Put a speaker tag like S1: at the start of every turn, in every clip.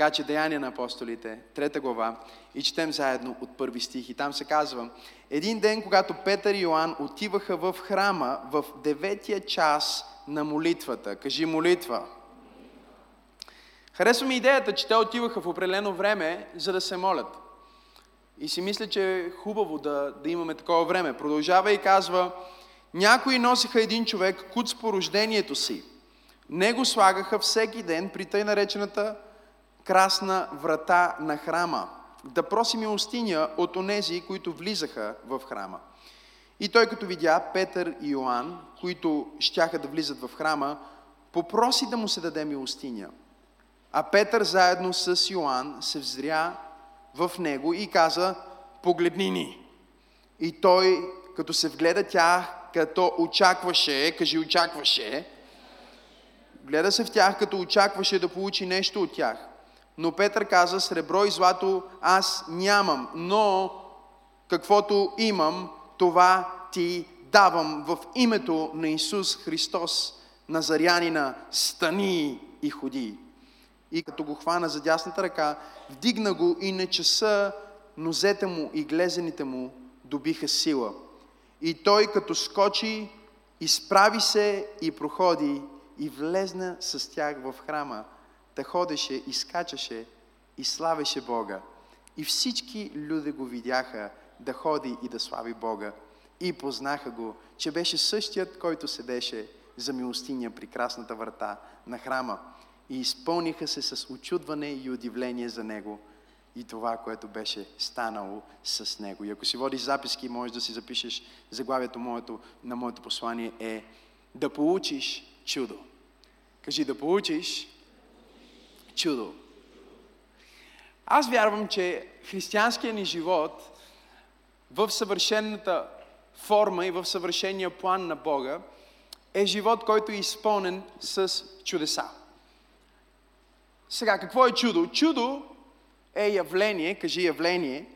S1: Така че Деяния на апостолите, трета глава, и четем заедно от първи стих. И там се казва, един ден, когато Петър и Йоанн отиваха в храма в деветия час на молитвата. Кажи молитва. Харесва ми идеята, че те отиваха в определено време, за да се молят. И си мисля, че е хубаво да, да имаме такова време. Продължава и казва, някои носиха един човек куц по рождението си. Него слагаха всеки ден при тъй наречената красна врата на храма, да проси милостиня от онези, които влизаха в храма. И той като видя Петър и Йоанн, които щяха да влизат в храма, попроси да му се даде милостиня. А Петър заедно с Йоанн се взря в него и каза, погледни ни. И той, като се вгледа тях, като очакваше, кажи очакваше, гледа се в тях, като очакваше да получи нещо от тях. Но Петър каза, сребро и злато аз нямам, но каквото имам, това ти давам в името на Исус Христос, Назарянина, стани и ходи. И като го хвана за дясната ръка, вдигна го и на часа нозете му и глезените му добиха сила. И той като скочи, изправи се и проходи и влезна с тях в храма, да ходеше и скачаше и славеше Бога. И всички люди го видяха да ходи и да слави Бога. И познаха го, че беше същият, който седеше за милостиня при красната врата на храма. И изпълниха се с очудване и удивление за него и това, което беше станало с него. И ако си водиш записки, можеш да си запишеш заглавието моето, на моето послание е да получиш чудо. Кажи да получиш чудо. Аз вярвам, че християнският ни живот в съвършената форма и в съвършения план на Бога е живот, който е изпълнен с чудеса. Сега, какво е чудо? Чудо е явление, кажи явление,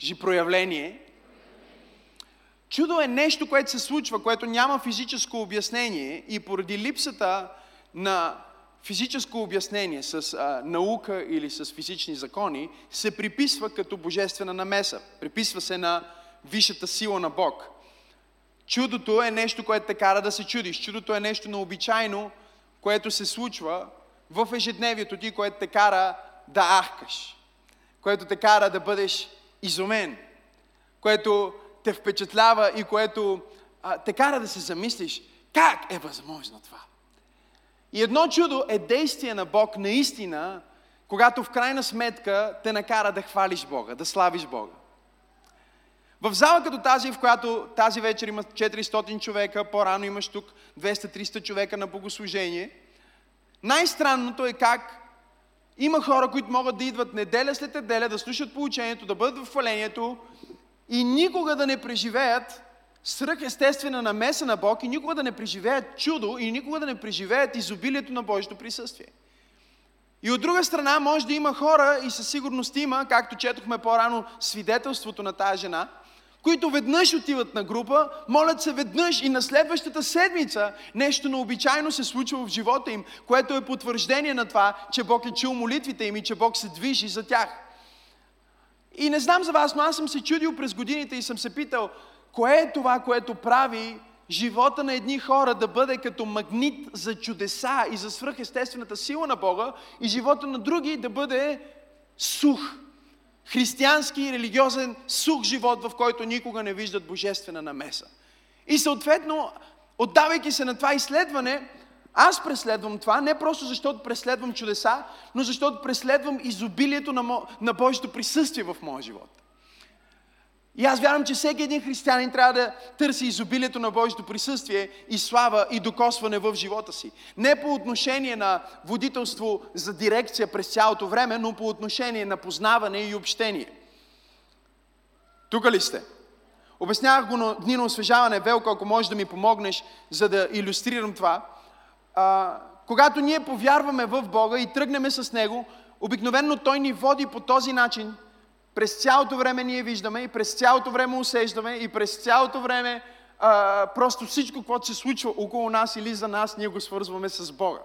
S1: кажи проявление. Чудо е нещо, което се случва, което няма физическо обяснение и поради липсата на физическо обяснение с а, наука или с физични закони, се приписва като божествена намеса. Приписва се на висшата сила на Бог. Чудото е нещо, което те кара да се чудиш. Чудото е нещо необичайно, което се случва в ежедневието ти, което те кара да ахкаш, което те кара да бъдеш изумен, което те впечатлява и което а, те кара да се замислиш как е възможно това. И едно чудо е действие на Бог наистина, когато в крайна сметка те накара да хвалиш Бога, да славиш Бога. В зала като тази, в която тази вечер има 400 човека, по-рано имаш тук 200-300 човека на богослужение, най-странното е как има хора, които могат да идват неделя след неделя, да слушат получението, да бъдат в хвалението и никога да не преживеят свръхестествена намеса на Бог и никога да не преживеят чудо и никога да не преживеят изобилието на Божието присъствие. И от друга страна, може да има хора, и със сигурност има, както четохме по-рано свидетелството на тази жена, които веднъж отиват на група, молят се веднъж и на следващата седмица нещо необичайно се случва в живота им, което е потвърждение на това, че Бог е чул молитвите им и че Бог се движи за тях. И не знам за вас, но аз съм се чудил през годините и съм се питал, кое е това, което прави живота на едни хора да бъде като магнит за чудеса и за свръхестествената сила на Бога и живота на други да бъде сух, християнски и религиозен сух живот, в който никога не виждат божествена намеса. И съответно, отдавайки се на това изследване, аз преследвам това не просто защото преследвам чудеса, но защото преследвам изобилието на, мо... на Божието присъствие в моя живот. И аз вярвам, че всеки един християнин трябва да търси изобилието на Божието присъствие и слава и докосване в живота си. Не по отношение на водителство за дирекция през цялото време, но по отношение на познаване и общение. Тук ли сте? Обяснявах го на дни на освежаване, Велко, ако можеш да ми помогнеш, за да иллюстрирам това. А, когато ние повярваме в Бога и тръгнем с Него, обикновено Той ни води по този начин – през цялото време ние виждаме и през цялото време усещаме и през цялото време а, просто всичко, което се случва около нас или за нас, ние го свързваме с Бога.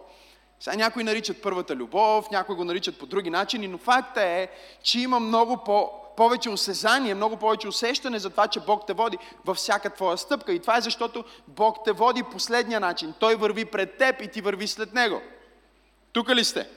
S1: Сега някои наричат първата любов, някои го наричат по други начини, но факта е, че има много по, повече осезание, много повече усещане за това, че Бог те води във всяка твоя стъпка. И това е защото Бог те води последния начин. Той върви пред теб и ти върви след Него. Тук ли сте?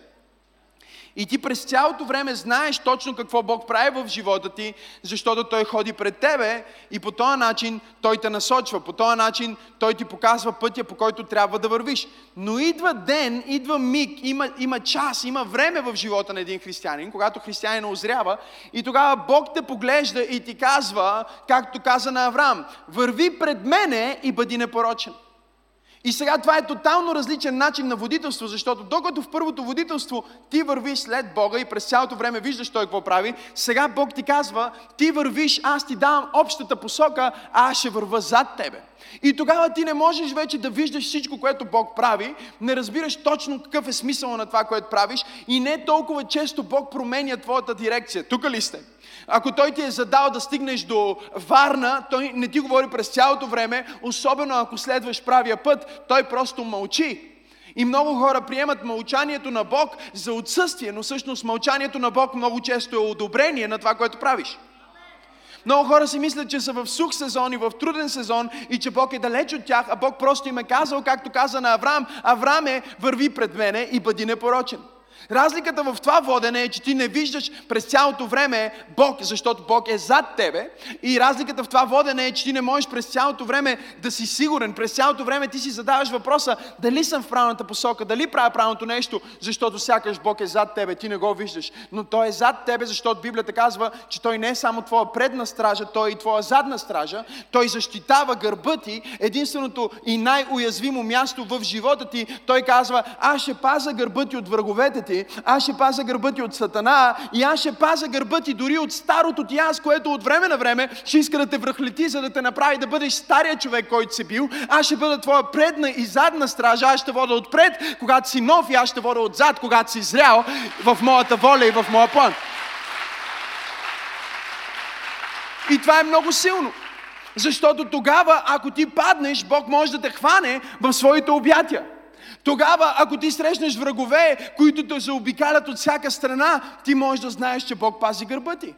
S1: И ти през цялото време знаеш точно какво Бог прави в живота ти, защото Той ходи пред тебе и по този начин Той те насочва. По този начин Той ти показва пътя, по който трябва да вървиш. Но идва ден, идва миг, има, има час, има време в живота на един християнин, когато християнин озрява и тогава Бог те поглежда и ти казва, както каза на Авраам, върви пред мене и бъди непорочен. И сега това е тотално различен начин на водителство, защото докато в първото водителство ти вървиш след Бога и през цялото време виждаш Той какво прави, сега Бог ти казва, ти вървиш, аз ти давам общата посока, а аз ще върва зад тебе. И тогава ти не можеш вече да виждаш всичко, което Бог прави, не разбираш точно какъв е смисъл на това, което правиш и не толкова често Бог променя твоята дирекция. Тук ли сте? Ако той ти е задал да стигнеш до Варна, той не ти говори през цялото време, особено ако следваш правия път, той просто мълчи. И много хора приемат мълчанието на Бог за отсъствие, но всъщност мълчанието на Бог много често е одобрение на това, което правиш. Много хора си мислят, че са в сух сезон и в труден сезон и че Бог е далеч от тях, а Бог просто им е казал, както каза на Авраам, Авраам е върви пред мене и бъди непорочен. Разликата в това водене е, че ти не виждаш през цялото време Бог, защото Бог е зад тебе. И разликата в това водене е, че ти не можеш през цялото време да си сигурен. През цялото време ти си задаваш въпроса дали съм в правилната посока, дали правя правилното нещо, защото сякаш Бог е зад тебе, ти не го виждаш. Но Той е зад тебе, защото Библията казва, че Той не е само твоя предна стража, Той е и твоя задна стража. Той защитава гърба ти, единственото и най-уязвимо място в живота ти. Той казва, аз ще паза гърба ти от враговете ти, аз ще паза гърба ти от сатана и аз ще паза гърба ти дори от старото ти аз, което от време на време ще иска да те връхлети, за да те направи да бъдеш стария човек, който си бил. Аз ще бъда твоя предна и задна стража, аз ще вода отпред, когато си нов и аз ще вода отзад, когато си зрял в моята воля и в моя план. И това е много силно. Защото тогава, ако ти паднеш, Бог може да те хване в своите обятия. Тогава, ако ти срещнеш врагове, които те заобикалят от всяка страна, ти можеш да знаеш, че Бог пази гърба ти.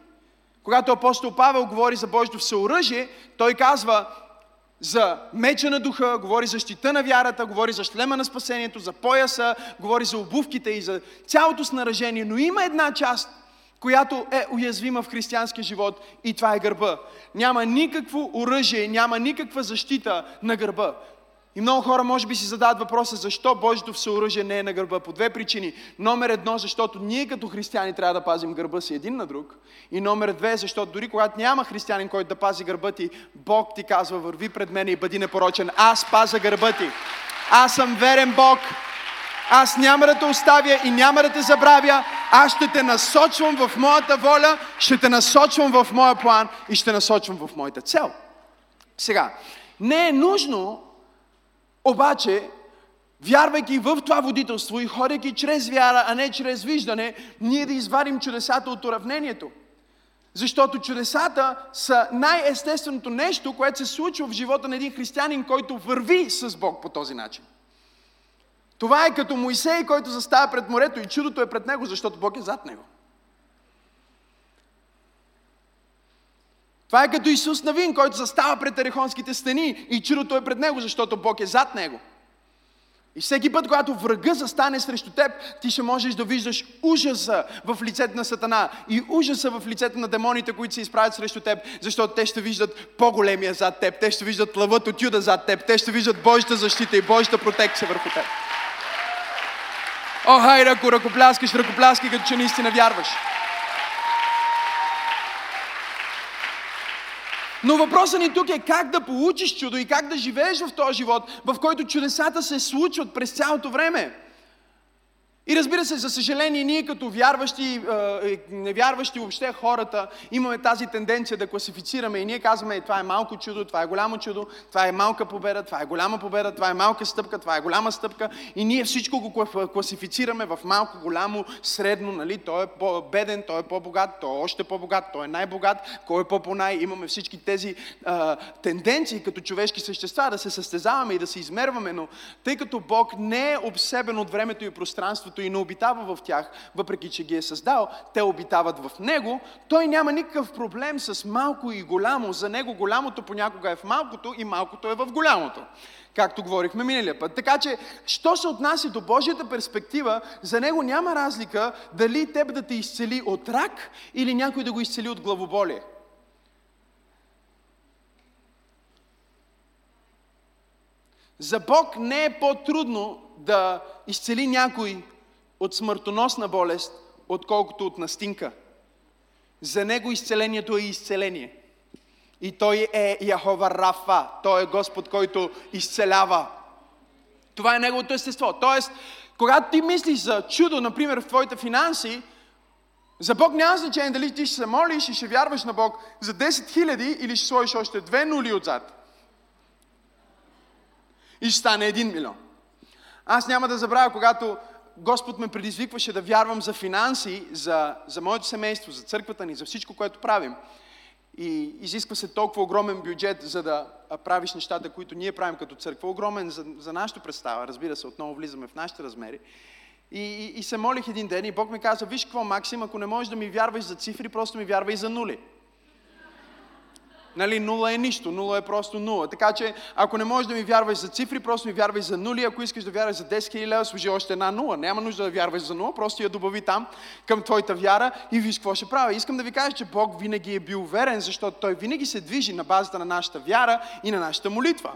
S1: Когато апостол Павел говори за Божието всеоръжие, той казва за меча на духа, говори за щита на вярата, говори за шлема на спасението, за пояса, говори за обувките и за цялото снаражение. Но има една част, която е уязвима в християнския живот и това е гърба. Няма никакво оръжие, няма никаква защита на гърба. И много хора може би си задават въпроса, защо Божието всеоръжие не е на гърба. По две причини. Номер едно, защото ние като християни трябва да пазим гърба си един на друг. И номер две, защото дори когато няма християнин, който да пази гърба ти, Бог ти казва, върви пред мен и бъди непорочен. Аз паза гърба ти. Аз съм верен Бог. Аз няма да те оставя и няма да те забравя. Аз ще те насочвам в моята воля, ще те насочвам в моя план и ще насочвам в моята цел. Сега, не е нужно обаче, вярвайки в това водителство и ходейки чрез вяра, а не чрез виждане, ние да извадим чудесата от уравнението. Защото чудесата са най-естественото нещо, което се случва в живота на един християнин, който върви с Бог по този начин. Това е като Моисей, който застава пред морето и чудото е пред него, защото Бог е зад него. Това е като Исус Навин, който застава пред ерехонските стени и чудото е пред него, защото Бог е зад него. И всеки път, когато врага застане срещу теб, ти ще можеш да виждаш ужаса в лицето на Сатана и ужаса в лицето на демоните, които се изправят срещу теб, защото те ще виждат по-големия зад теб, те ще виждат лъвът от Юда зад теб, те ще виждат Божията защита и Божията протекция върху теб. О, хайде, ако ръкопляскаш, ръкопляскай, като че наистина вярваш. Но въпросът ни тук е как да получиш чудо и как да живееш в този живот, в който чудесата се случват през цялото време. И разбира се, за съжаление, ние като вярващи, невярващи въобще хората, имаме тази тенденция да класифицираме и ние казваме, това е малко чудо, това е голямо чудо, това е малка победа, това е голяма победа, това е малка стъпка, това е голяма стъпка. И ние всичко го класифицираме в малко, голямо, средно, нали? Той е по-беден, той е по-богат, той е още по-богат, той е най-богат, кой е по-понай. Имаме всички тези а, тенденции като човешки същества да се състезаваме и да се измерваме, но тъй като Бог не е обсебен от времето и пространството, и не обитава в тях, въпреки че ги е създал, те обитават в Него, той няма никакъв проблем с малко и голямо. За Него голямото понякога е в малкото и малкото е в голямото както говорихме миналия път. Така че, що се отнася до Божията перспектива, за него няма разлика дали теб да те изцели от рак или някой да го изцели от главоболие. За Бог не е по-трудно да изцели някой от смъртоносна болест, отколкото от настинка. За него изцелението е изцеление. И той е Яхова Рафа. Той е Господ, който изцелява. Това е неговото естество. Тоест, когато ти мислиш за чудо, например, в твоите финанси, за Бог няма значение дали ти ще се молиш и ще вярваш на Бог за 10 хиляди или ще сложиш още две нули отзад. И ще стане 1 милион. Аз няма да забравя, когато Господ ме предизвикваше да вярвам за финанси, за, за моето семейство, за църквата ни, за всичко, което правим. И изисква се толкова огромен бюджет, за да правиш нещата, които ние правим като църква. Огромен за, за нашата представа, разбира се, отново влизаме в нашите размери. И, и, и се молих един ден и Бог ми каза, виж какво, Максим, ако не можеш да ми вярваш за цифри, просто ми вярвай за нули. Нали, нула е нищо, нула е просто нула. Така че, ако не можеш да ми вярваш за цифри, просто ми вярвай за нули. Ако искаш да вярваш за 10 000 лева, служи още една нула. Няма нужда да вярваш за нула, просто я добави там към твоята вяра и виж какво ще прави. Искам да ви кажа, че Бог винаги е бил верен, защото Той винаги се движи на базата на нашата вяра и на нашата молитва.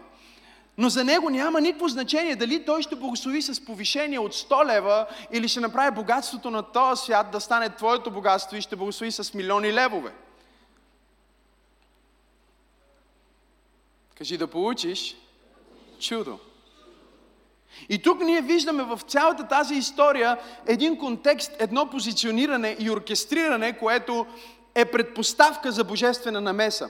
S1: Но за него няма никакво значение дали той ще благослови с повишение от 100 лева или ще направи богатството на този свят да стане твоето богатство и ще благослови с милиони левове. Кажи да получиш чудо. И тук ние виждаме в цялата тази история един контекст, едно позициониране и оркестриране, което е предпоставка за божествена намеса.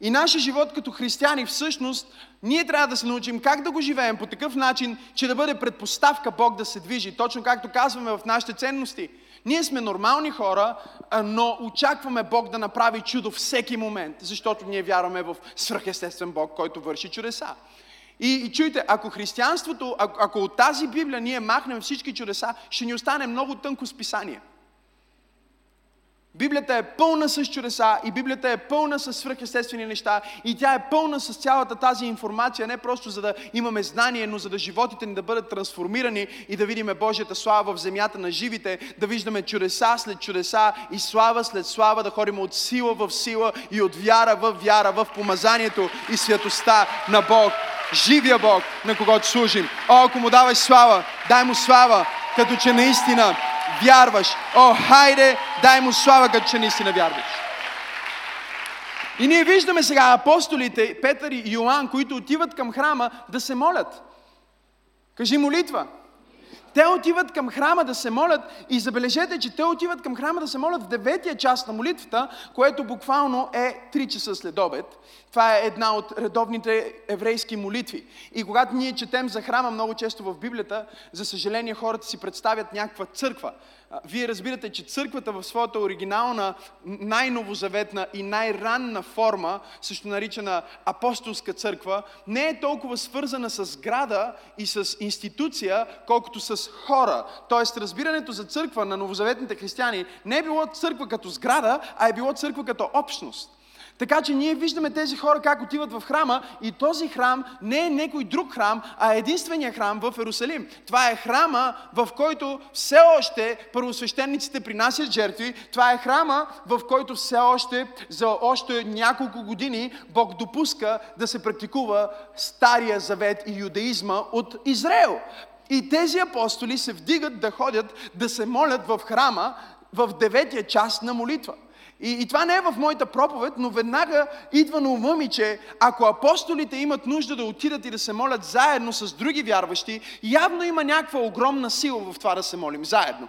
S1: И нашия живот като християни всъщност, ние трябва да се научим как да го живеем по такъв начин, че да бъде предпоставка Бог да се движи. Точно както казваме в нашите ценности. Ние сме нормални хора, но очакваме Бог да направи чудо всеки момент, защото ние вярваме в свръхестествен Бог, който върши чудеса. И, и чуйте, ако християнството, ако, ако от тази Библия ние махнем всички чудеса, ще ни остане много тънко списание. Библията е пълна с чудеса и Библията е пълна с свръхестествени неща и тя е пълна с цялата тази информация, не просто за да имаме знание, но за да животите ни да бъдат трансформирани и да видиме Божията слава в земята на живите, да виждаме чудеса след чудеса и слава след слава, да ходим от сила в сила и от вяра в вяра, в помазанието и святостта на Бог, живия Бог, на когото служим. О, ако му даваш слава, дай му слава, като че наистина вярваш. О, хайде, дай му слава, като че наистина вярваш. И ние виждаме сега апостолите, Петър и Йоан, които отиват към храма да се молят. Кажи молитва. Те отиват към храма да се молят и забележете, че те отиват към храма да се молят в деветия част на молитвата, което буквално е 3 часа след обед. Това е една от редовните еврейски молитви. И когато ние четем за храма много често в Библията, за съжаление хората си представят някаква църква. Вие разбирате, че църквата в своята оригинална, най-новозаветна и най-ранна форма, също наричана апостолска църква, не е толкова свързана с града и с институция, колкото с хора. Тоест, разбирането за църква на новозаветните християни не е било църква като сграда, а е било църква като общност. Така че ние виждаме тези хора как отиват в храма и този храм не е някой друг храм, а единствения храм в Ерусалим. Това е храма, в който все още първосвещениците принасят жертви. Това е храма, в който все още за още няколко години Бог допуска да се практикува Стария завет и юдаизма от Израел. И тези апостоли се вдигат да ходят да се молят в храма в деветия час на молитва. И, и това не е в моята проповед, но веднага идва на ума ми, че ако апостолите имат нужда да отидат и да се молят заедно с други вярващи, явно има някаква огромна сила в това да се молим заедно.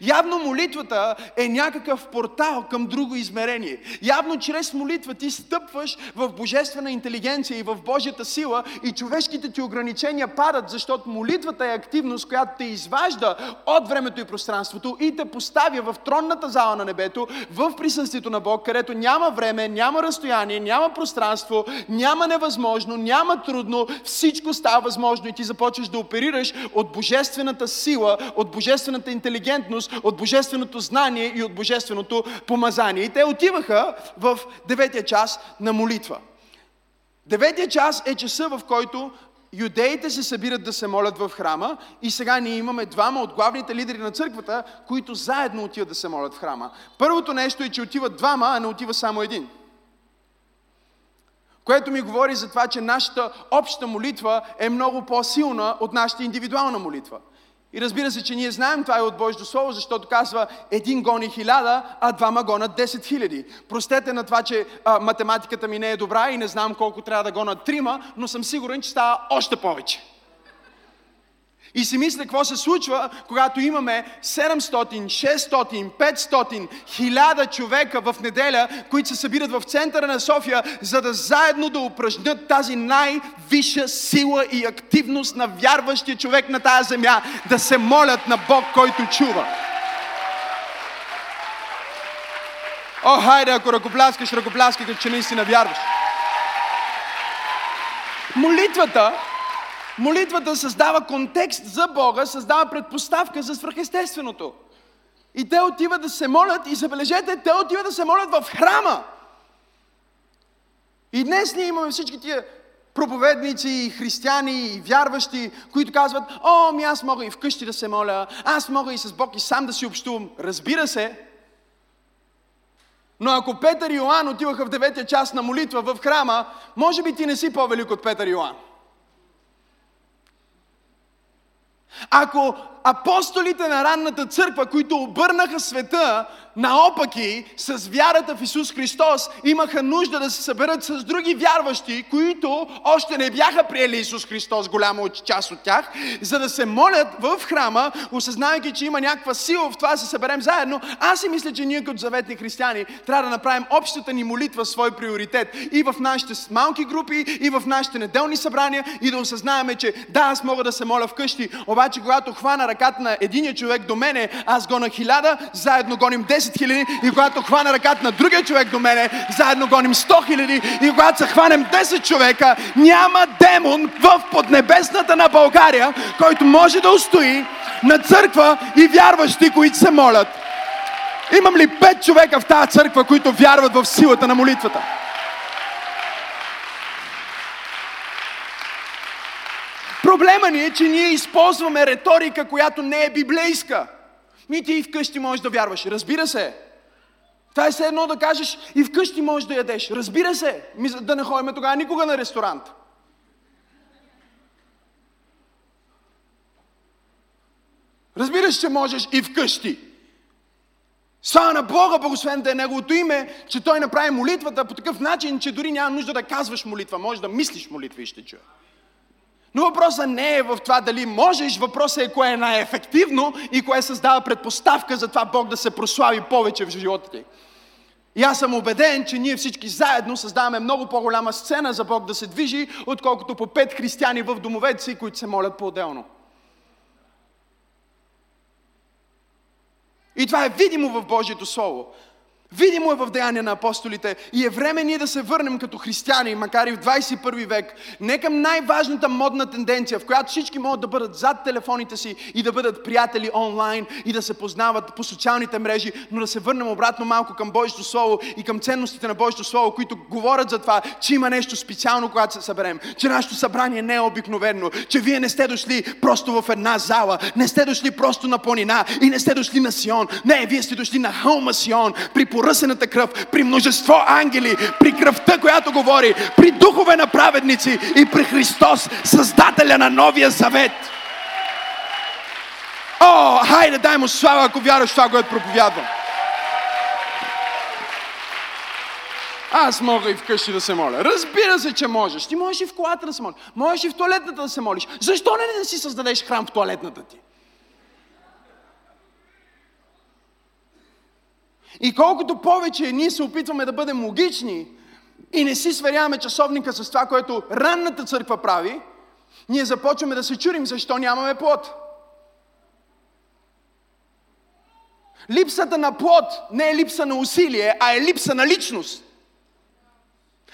S1: Явно молитвата е някакъв портал към друго измерение. Явно чрез молитва ти стъпваш в божествена интелигенция и в Божията сила и човешките ти ограничения падат, защото молитвата е активност, която те изважда от времето и пространството и те поставя в тронната зала на небето, в присъствието на Бог, където няма време, няма разстояние, няма пространство, няма невъзможно, няма трудно, всичко става възможно и ти започваш да оперираш от божествената сила, от божествената интелигентност, всъщност от божественото знание и от божественото помазание. И те отиваха в деветия час на молитва. Деветия час е часа, в който юдеите се събират да се молят в храма и сега ние имаме двама от главните лидери на църквата, които заедно отиват да се молят в храма. Първото нещо е, че отиват двама, а не отива само един. Което ми говори за това, че нашата обща молитва е много по-силна от нашата индивидуална молитва. И разбира се, че ние знаем това е от Божието Слово, защото казва един гони хиляда, а двама гонат 10 хиляди. Простете на това, че а, математиката ми не е добра и не знам колко трябва да гонат трима, но съм сигурен, че става още повече. И си мисля какво се случва, когато имаме 700, 600, 500, 1000 човека в неделя, които се събират в центъра на София, за да заедно да упражнят тази най-висша сила и активност на вярващия човек на тази земя, да се молят на Бог, който чува. О, хайде, ако ръкопляскаш, ръкопляскай, като че наистина вярваш. Молитвата Молитвата създава контекст за Бога, създава предпоставка за свръхестественото. И те отиват да се молят и забележете, те отиват да се молят в храма. И днес ние имаме всички тия проповедници, и християни, и вярващи, които казват, о, ми аз мога и вкъщи да се моля, аз мога и с Бог и сам да си общувам. Разбира се, но ако Петър и Йоан отиваха в деветия час на молитва в храма, може би ти не си по-велик от Петър и Йоан. Ако апостолите на ранната църква, които обърнаха света наопаки с вярата в Исус Христос, имаха нужда да се съберат с други вярващи, които още не бяха приели Исус Христос, голяма част от тях, за да се молят в храма, осъзнавайки, че има някаква сила в това да се съберем заедно. Аз си мисля, че ние като заветни християни трябва да направим общата ни молитва свой приоритет и в нашите малки групи, и в нашите неделни събрания, и да осъзнаваме, че да, аз мога да се моля вкъщи, обаче когато хвана ръката на единия човек до мене, аз гона хиляда, заедно гоним 10 хиляди и когато хвана ръката на другия човек до мене, заедно гоним 100 хиляди и когато се хванем 10 човека, няма демон в поднебесната на България, който може да устои на църква и вярващи, които се молят. Имам ли пет човека в тази църква, които вярват в силата на молитвата? Проблема ни е, че ние използваме риторика, която не е библейска. Ми ти и вкъщи можеш да вярваш. Разбира се. Това е все едно да кажеш и вкъщи можеш да ядеш. Разбира се. Ми, да не ходим тогава никога на ресторант. Разбираш, че можеш и вкъщи. Слава на Бога, благословен да е Неговото име, че Той направи молитвата по такъв начин, че дори няма нужда да казваш молитва, може да мислиш молитва и ще чуя. Но въпросът не е в това дали можеш, въпросът е кое е най-ефективно и кое създава предпоставка за това Бог да се прослави повече в живота ти. И аз съм убеден, че ние всички заедно създаваме много по-голяма сцена за Бог да се движи, отколкото по пет християни в домовете си, които се молят по-отделно. И това е видимо в Божието Слово. Видимо е в Деяния на апостолите и е време ние да се върнем като християни, макар и в 21 век, не към най-важната модна тенденция, в която всички могат да бъдат зад телефоните си и да бъдат приятели онлайн и да се познават по социалните мрежи, но да се върнем обратно малко към Божието Слово и към ценностите на Божието Слово, които говорят за това, че има нещо специално, когато се съберем, че нашето събрание не е обикновено, че вие не сте дошли просто в една зала, не сте дошли просто на планина и не сте дошли на Сион. Не, вие сте дошли на хълма Сион, при поръсената кръв, при множество ангели, при кръвта, която говори, при духове на праведници и при Христос, Създателя на Новия Завет. О, хайде, дай му слава, ако вярваш това, което проповядвам. Аз мога и вкъщи да се моля. Разбира се, че можеш. Ти можеш и в колата да се молиш. Можеш и в туалетната да се молиш. Защо не да си създадеш храм в туалетната ти? И колкото повече ние се опитваме да бъдем логични и не си сверяваме часовника с това, което ранната църква прави, ние започваме да се чурим защо нямаме плод. Липсата на плод не е липса на усилие, а е липса на личност.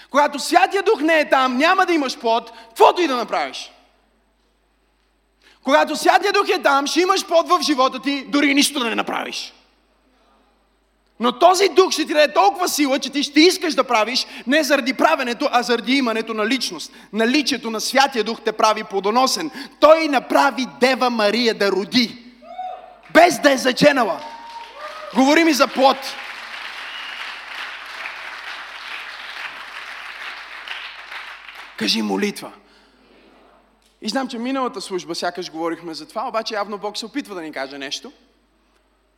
S1: Когато Святия Дух не е там, няма да имаш плод, каквото и да направиш. Когато Святия Дух е там, ще имаш плод в живота ти, дори нищо да не направиш. Но този дух ще ти даде толкова сила, че ти ще искаш да правиш не заради правенето, а заради имането на личност. Наличието на Святия Дух те прави плодоносен. Той направи Дева Мария да роди, без да е заченала. Говори ми за плод. Кажи молитва. И знам, че миналата служба сякаш говорихме за това, обаче явно Бог се опитва да ни каже нещо.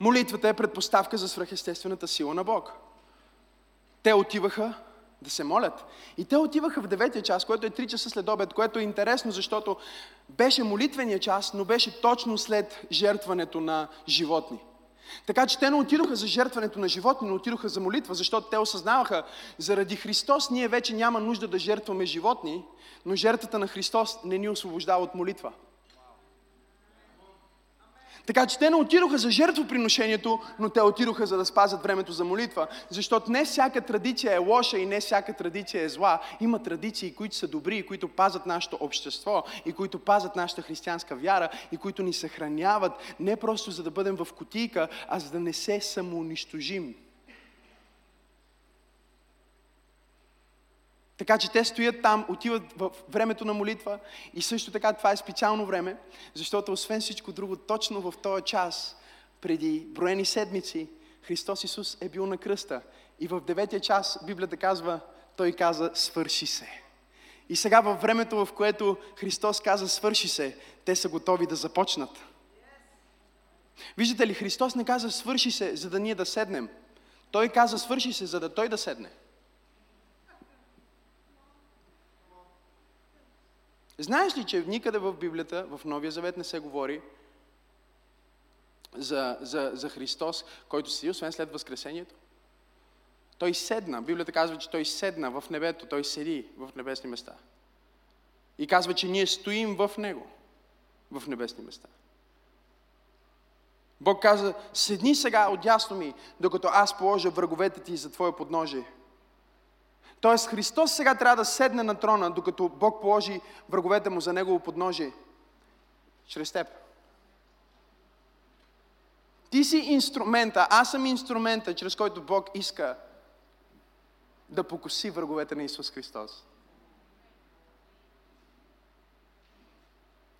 S1: Молитвата е предпоставка за свръхестествената сила на Бог. Те отиваха да се молят. И те отиваха в 9 час, което е 3 часа след обед, което е интересно, защото беше молитвения час, но беше точно след жертването на животни. Така че те не отидоха за жертването на животни, но отидоха за молитва, защото те осъзнаваха, заради Христос ние вече няма нужда да жертваме животни, но жертвата на Христос не ни освобождава от молитва. Така че те не отидоха за жертвоприношението, но те отидоха за да спазят времето за молитва. Защото не всяка традиция е лоша и не всяка традиция е зла. Има традиции, които са добри и които пазят нашето общество и които пазят нашата християнска вяра и които ни съхраняват не просто за да бъдем в кутийка, а за да не се самоунищожим. Така че те стоят там, отиват в времето на молитва и също така това е специално време, защото освен всичко друго, точно в този час, преди броени седмици, Христос Исус е бил на кръста. И в деветия час Библията казва, Той каза, свърши се. И сега във времето, в което Христос каза, свърши се, те са готови да започнат. Виждате ли, Христос не каза, свърши се, за да ние да седнем. Той каза, свърши се, за да Той да седне. Знаеш ли, че никъде в Библията, в Новия Завет не се говори за, за, за Христос, който седи, освен след Възкресението? Той седна. Библията казва, че той седна в небето, той седи в небесни места. И казва, че ние стоим в Него, в небесни места. Бог каза, седни сега отясно ми, докато аз положа враговете ти за Твое подножие. Тоест Христос сега трябва да седне на трона, докато Бог положи враговете му за негово подножие. Чрез теб. Ти си инструмента, аз съм инструмента, чрез който Бог иска да покоси враговете на Исус Христос.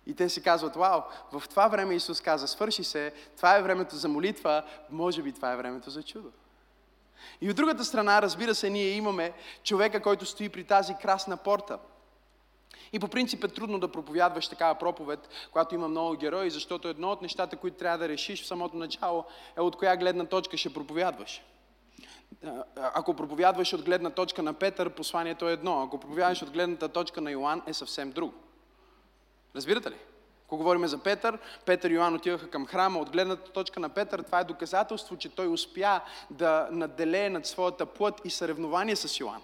S1: И те си казват, вау, в това време Исус каза, свърши се, това е времето за молитва, може би това е времето за чудо. И от другата страна, разбира се, ние имаме човека, който стои при тази красна порта. И по принцип е трудно да проповядваш такава проповед, когато има много герои, защото едно от нещата, които трябва да решиш в самото начало, е от коя гледна точка ще проповядваш. Ако проповядваш от гледна точка на Петър, посланието е едно. Ако проповядваш от гледната точка на Йоан, е съвсем друго. Разбирате ли? Ако говорим за Петър, Петър и Йоан отиваха към храма. От гледната точка на Петър, това е доказателство, че той успя да наделее над своята плът и съревнование с Йоан.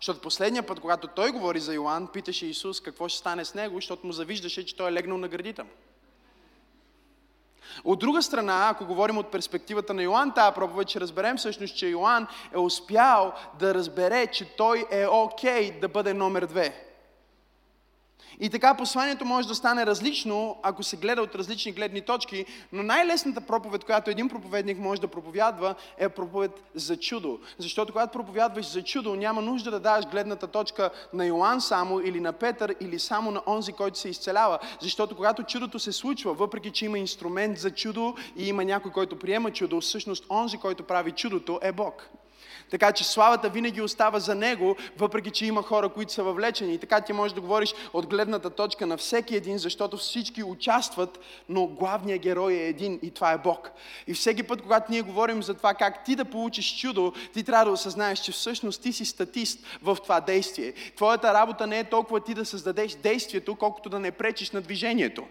S1: Защото последния път, когато той говори за Йоан, питаше Исус какво ще стане с него, защото му завиждаше, че той е легнал на градите му. От друга страна, ако говорим от перспективата на Йоан, тази проповед, ще разберем всъщност, че Йоан е успял да разбере, че той е окей okay да бъде номер две. И така посланието може да стане различно, ако се гледа от различни гледни точки, но най-лесната проповед, която един проповедник може да проповядва, е проповед за чудо. Защото когато проповядваш за чудо, няма нужда да даваш гледната точка на Йоан само, или на Петър, или само на онзи, който се изцелява. Защото когато чудото се случва, въпреки че има инструмент за чудо и има някой, който приема чудо, всъщност онзи, който прави чудото, е Бог. Така че славата винаги остава за Него, въпреки че има хора, които са въвлечени. И така ти можеш да говориш от гледната точка на всеки един, защото всички участват, но главният герой е един и това е Бог. И всеки път, когато ние говорим за това как ти да получиш чудо, ти трябва да осъзнаеш, че всъщност ти си статист в това действие. Твоята работа не е толкова ти да създадеш действието, колкото да не пречиш на движението.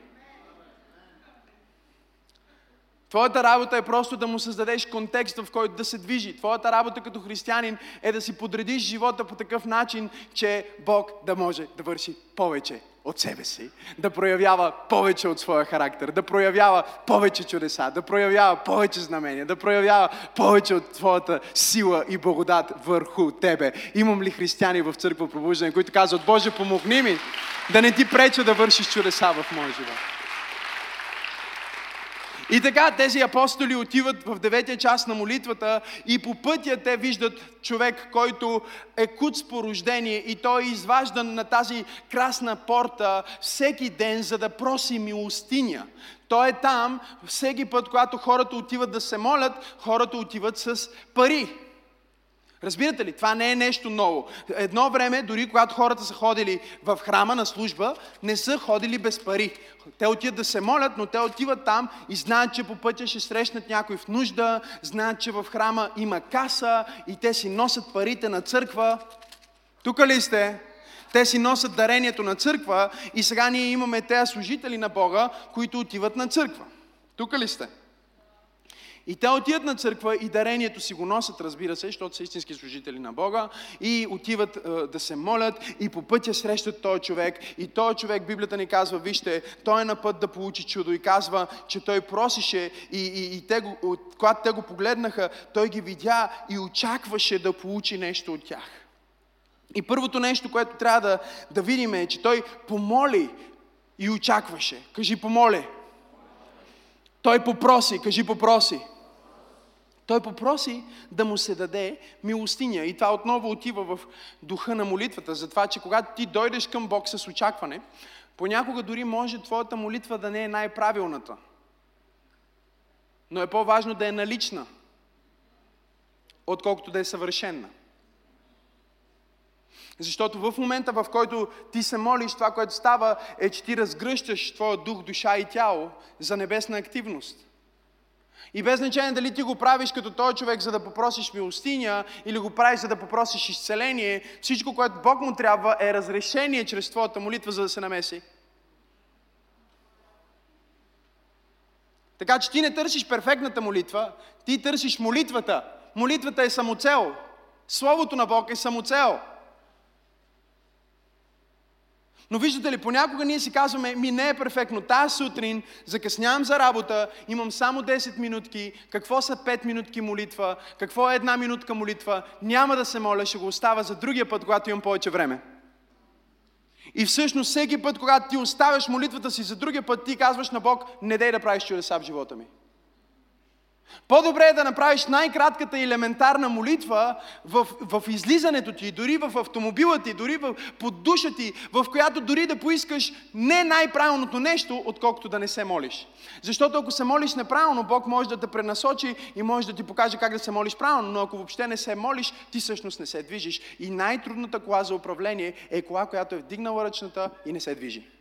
S1: Твоята работа е просто да му създадеш контекст, в който да се движи. Твоята работа като християнин е да си подредиш живота по такъв начин, че Бог да може да върши повече от себе си, да проявява повече от своя характер, да проявява повече чудеса, да проявява повече знамения, да проявява повече от твоята сила и благодат върху тебе. Имам ли християни в църква пробуждане, които казват, Боже, помогни ми да не ти преча да вършиш чудеса в моя живот. И така тези апостоли отиват в деветия час на молитвата и по пътя те виждат човек, който е куц по рождение и той е изваждан на тази красна порта всеки ден, за да проси милостиня. Той е там всеки път, когато хората отиват да се молят, хората отиват с пари. Разбирате ли? Това не е нещо ново. Едно време, дори когато хората са ходили в храма на служба, не са ходили без пари. Те отиват да се молят, но те отиват там и знаят, че по пътя ще срещнат някой в нужда, знаят, че в храма има каса и те си носят парите на църква. Тук ли сте? Те си носят дарението на църква и сега ние имаме тези служители на Бога, които отиват на църква. Тук ли сте? И те отиват на църква и дарението си го носят, разбира се, защото са истински служители на Бога, и отиват е, да се молят и по пътя срещат този човек. И този човек, Библията ни казва, вижте, той е на път да получи чудо и казва, че той просише и, и, и те го, когато те го погледнаха, той ги видя и очакваше да получи нещо от тях. И първото нещо, което трябва да, да видим е, че той помоли и очакваше. Кажи помоли. Той попроси, кажи попроси. Той попроси да му се даде милостиня. И това отново отива в духа на молитвата, за това, че когато ти дойдеш към Бог с очакване, понякога дори може твоята молитва да не е най-правилната. Но е по-важно да е налична, отколкото да е съвършенна. Защото в момента, в който ти се молиш, това, което става, е, че ти разгръщаш твоя дух, душа и тяло за небесна активност. И без значение дали ти го правиш като този човек, за да попросиш милостиня, или го правиш, за да попросиш изцеление, всичко, което Бог му трябва, е разрешение чрез твоята молитва, за да се намеси. Така че ти не търсиш перфектната молитва, ти търсиш молитвата. Молитвата е самоцел. Словото на Бог е самоцел. Но виждате ли, понякога ние си казваме, ми не е перфектно. Тая сутрин закъснявам за работа, имам само 10 минутки. Какво са 5 минутки молитва? Какво е една минутка молитва? Няма да се моля, ще го оставя за другия път, когато имам повече време. И всъщност всеки път, когато ти оставяш молитвата си за другия път, ти казваш на Бог, не дей да правиш чудеса в живота ми. По-добре е да направиш най-кратката елементарна молитва в, в излизането ти, дори в автомобила ти, дори в, под душа ти, в която дори да поискаш не най-правилното нещо, отколкото да не се молиш. Защото ако се молиш неправилно, Бог може да те пренасочи и може да ти покаже как да се молиш правилно, но ако въобще не се молиш, ти всъщност не се движиш. И най-трудната кола за управление е кола, която е вдигнала ръчната и не се движи.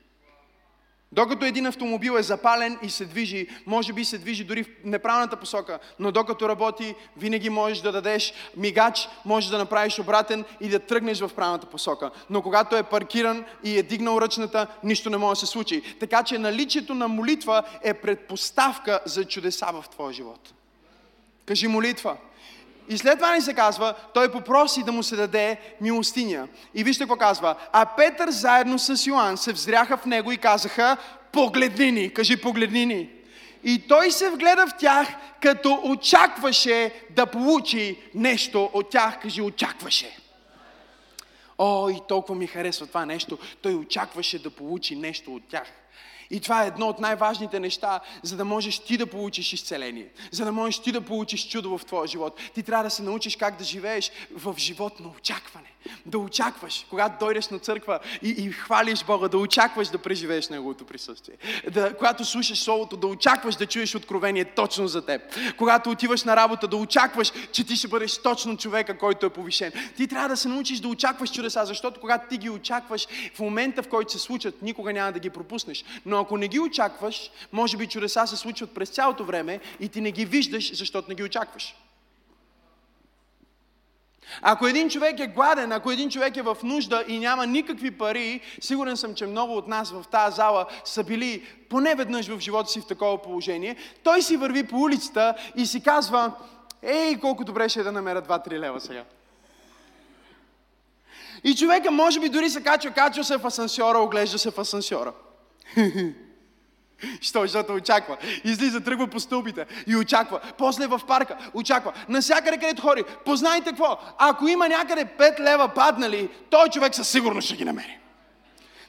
S1: Докато един автомобил е запален и се движи, може би се движи дори в неправилната посока, но докато работи, винаги можеш да дадеш мигач, можеш да направиш обратен и да тръгнеш в правилната посока. Но когато е паркиран и е дигнал ръчната, нищо не може да се случи. Така че наличието на молитва е предпоставка за чудеса в твоя живот. Кажи молитва. И след това ни се казва, той попроси да му се даде милостиня. И вижте какво казва. А Петър заедно с Йоан се взряха в него и казаха, погледни ни, кажи погледни ни. И той се вгледа в тях, като очакваше да получи нещо от тях. Кажи, очакваше. О, и толкова ми харесва това нещо. Той очакваше да получи нещо от тях. И това е едно от най-важните неща, за да можеш ти да получиш изцеление, за да можеш ти да получиш чудо в твоя живот. Ти трябва да се научиш как да живееш в живот на очакване. Да очакваш, когато дойдеш на църква и, и хвалиш Бога, да очакваш да преживееш Неговото присъствие. Да, когато слушаш Словото, да очакваш да чуеш откровение точно за теб. Когато отиваш на работа, да очакваш, че ти ще бъдеш точно човека, който е повишен. Ти трябва да се научиш да очакваш чудеса, защото когато ти ги очакваш, в момента в който се случат, никога няма да ги пропуснеш. Но ако не ги очакваш, може би чудеса се случват през цялото време и ти не ги виждаш, защото не ги очакваш. Ако един човек е гладен, ако един човек е в нужда и няма никакви пари, сигурен съм, че много от нас в тази зала са били поне веднъж в живота си в такова положение, той си върви по улицата и си казва, ей, колко добре ще е да намеря 2-3 лева сега. И човека може би дори се качва, качва се в асансьора, оглежда се в асансьора. Що? Защото очаква. Излиза, тръгва по стълбите и очаква. После в парка очаква. Насякъде, където хори. Познайте какво? Ако има някъде 5 лева паднали, той човек със сигурност ще ги намери.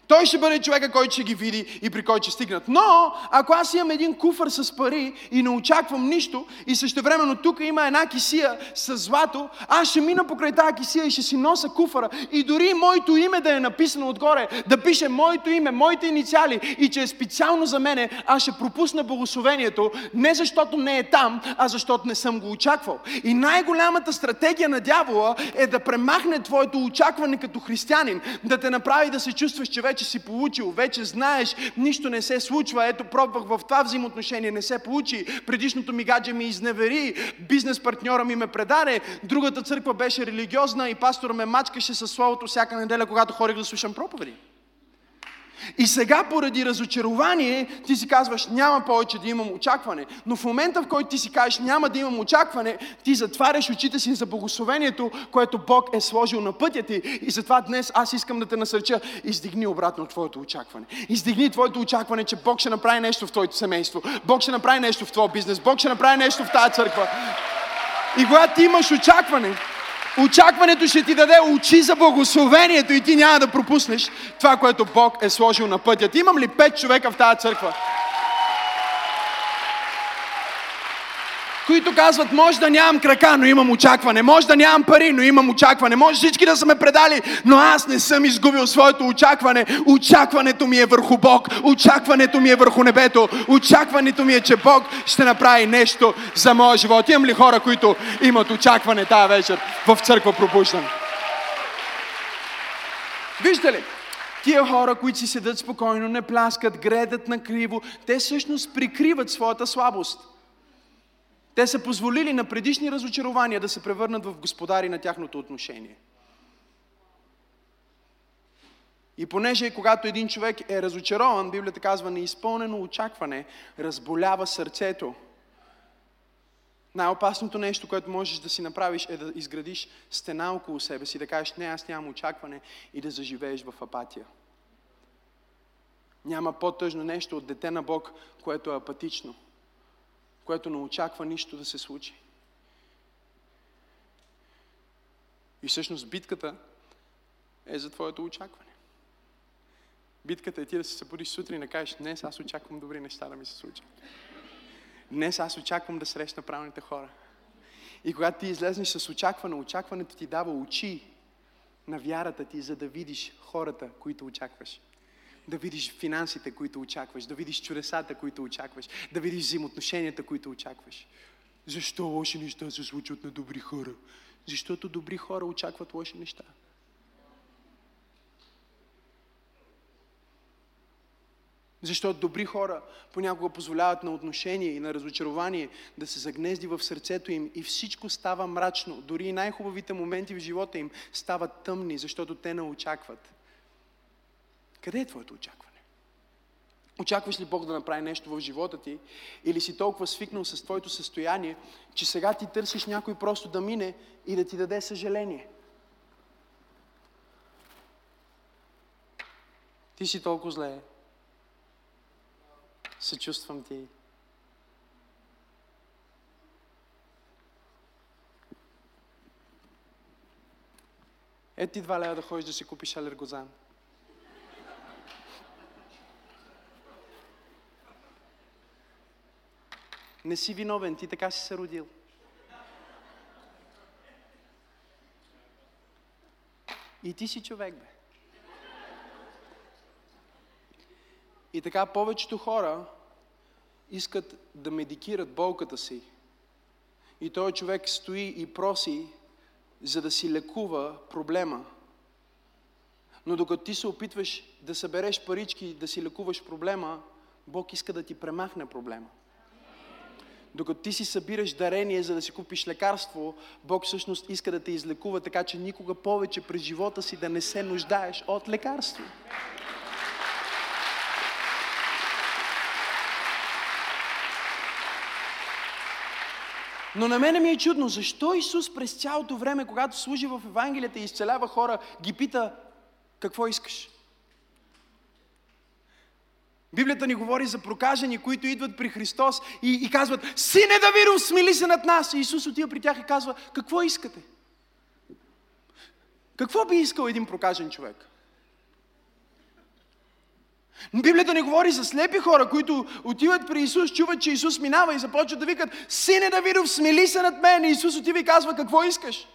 S1: Той ще бъде човека, който ще ги види и при който ще стигнат. Но, ако аз имам един куфър с пари и не очаквам нищо, и същевременно тук има една кисия с злато, аз ще мина покрай тази кисия и ще си нося куфара. И дори моето име да е написано отгоре, да пише моето име, моите инициали и че е специално за мене, аз ще пропусна благословението, не защото не е там, а защото не съм го очаквал. И най-голямата стратегия на дявола е да премахне твоето очакване като християнин, да те направи да се чувстваш, че вече си получил, вече знаеш, нищо не се случва, ето пробвах в това взаимоотношение, не се получи, предишното ми гадже ми изневери, бизнес партньора ми ме предаде, другата църква беше религиозна и пастора ме мачкаше със словото всяка неделя, когато ходих да слушам проповеди. И сега поради разочарование ти си казваш няма повече да имам очакване. Но в момента в който ти си кажеш няма да имам очакване, ти затваряш очите си за благословението, което Бог е сложил на пътя ти. И затова днес аз искам да те насърча, издигни обратно твоето очакване. Издигни твоето очакване, че Бог ще направи нещо в твоето семейство. Бог ще направи нещо в твоя бизнес. Бог ще направи нещо в тази църква. И когато ти имаш очакване, Очакването ще ти даде очи за благословението и ти няма да пропуснеш това, което Бог е сложил на пътя. Имам ли пет човека в тази църква? Които казват, може да нямам крака, но имам очакване, може да нямам пари, но имам очакване, може всички да са ме предали, но аз не съм изгубил своето очакване. Очакването ми е върху Бог, очакването ми е върху небето, очакването ми е, че Бог ще направи нещо за моя живот. Имам ли хора, които имат очакване тази вечер в църква пробуждан? Виждате ли? Тия хора, които си седат спокойно, не пляскат, гледат на криво, те всъщност прикриват своята слабост. Те са позволили на предишни разочарования да се превърнат в господари на тяхното отношение. И понеже когато един човек е разочарован, Библията казва, неизпълнено очакване разболява сърцето. Най-опасното нещо, което можеш да си направиш е да изградиш стена около себе си, да кажеш, не, аз нямам очакване и да заживееш в апатия. Няма по-тъжно нещо от дете на Бог, което е апатично – което не очаква нищо да се случи. И всъщност битката е за твоето очакване. Битката е ти да се събудиш сутрин и да кажеш, днес аз очаквам добри неща да ми се случат. Днес аз очаквам да срещна правилните хора. И когато ти излезнеш с очакване, очакването ти дава очи на вярата ти, за да видиш хората, които очакваш да видиш финансите, които очакваш, да видиш чудесата, които очакваш, да видиш взаимоотношенията, които очакваш. Защо лоши неща се случват на добри хора? Защото добри хора очакват лоши неща. Защото добри хора понякога позволяват на отношение и на разочарование да се загнезди в сърцето им и всичко става мрачно. Дори и най-хубавите моменти в живота им стават тъмни, защото те не очакват. Къде е твоето очакване? Очакваш ли Бог да направи нещо в живота ти? Или си толкова свикнал с твоето състояние, че сега ти търсиш някой просто да мине и да ти даде съжаление? Ти си толкова зле. Съчувствам ти. Ето ти два лева да ходиш да си купиш алергозан. Не си виновен, ти така си се родил. И ти си човек, бе. И така повечето хора искат да медикират болката си. И този човек стои и проси, за да си лекува проблема. Но докато ти се опитваш да събереш парички, да си лекуваш проблема, Бог иска да ти премахне проблема. Докато ти си събираш дарение, за да си купиш лекарство, Бог всъщност иска да те излекува, така че никога повече през живота си да не се нуждаеш от лекарство. Но на мене ми е чудно, защо Исус през цялото време, когато служи в Евангелията и изцелява хора, ги пита, какво искаш? Библията ни говори за прокажени, които идват при Христос и, и казват, Сине Давидов, смили се над нас. И Исус отива при тях и казва, какво искате? Какво би искал един прокажен човек? Библията не говори за слепи хора, които отиват при Исус, чуват, че Исус минава и започват да викат, Сине Давидов, смели се над мен. И Исус отива и казва, какво искаш?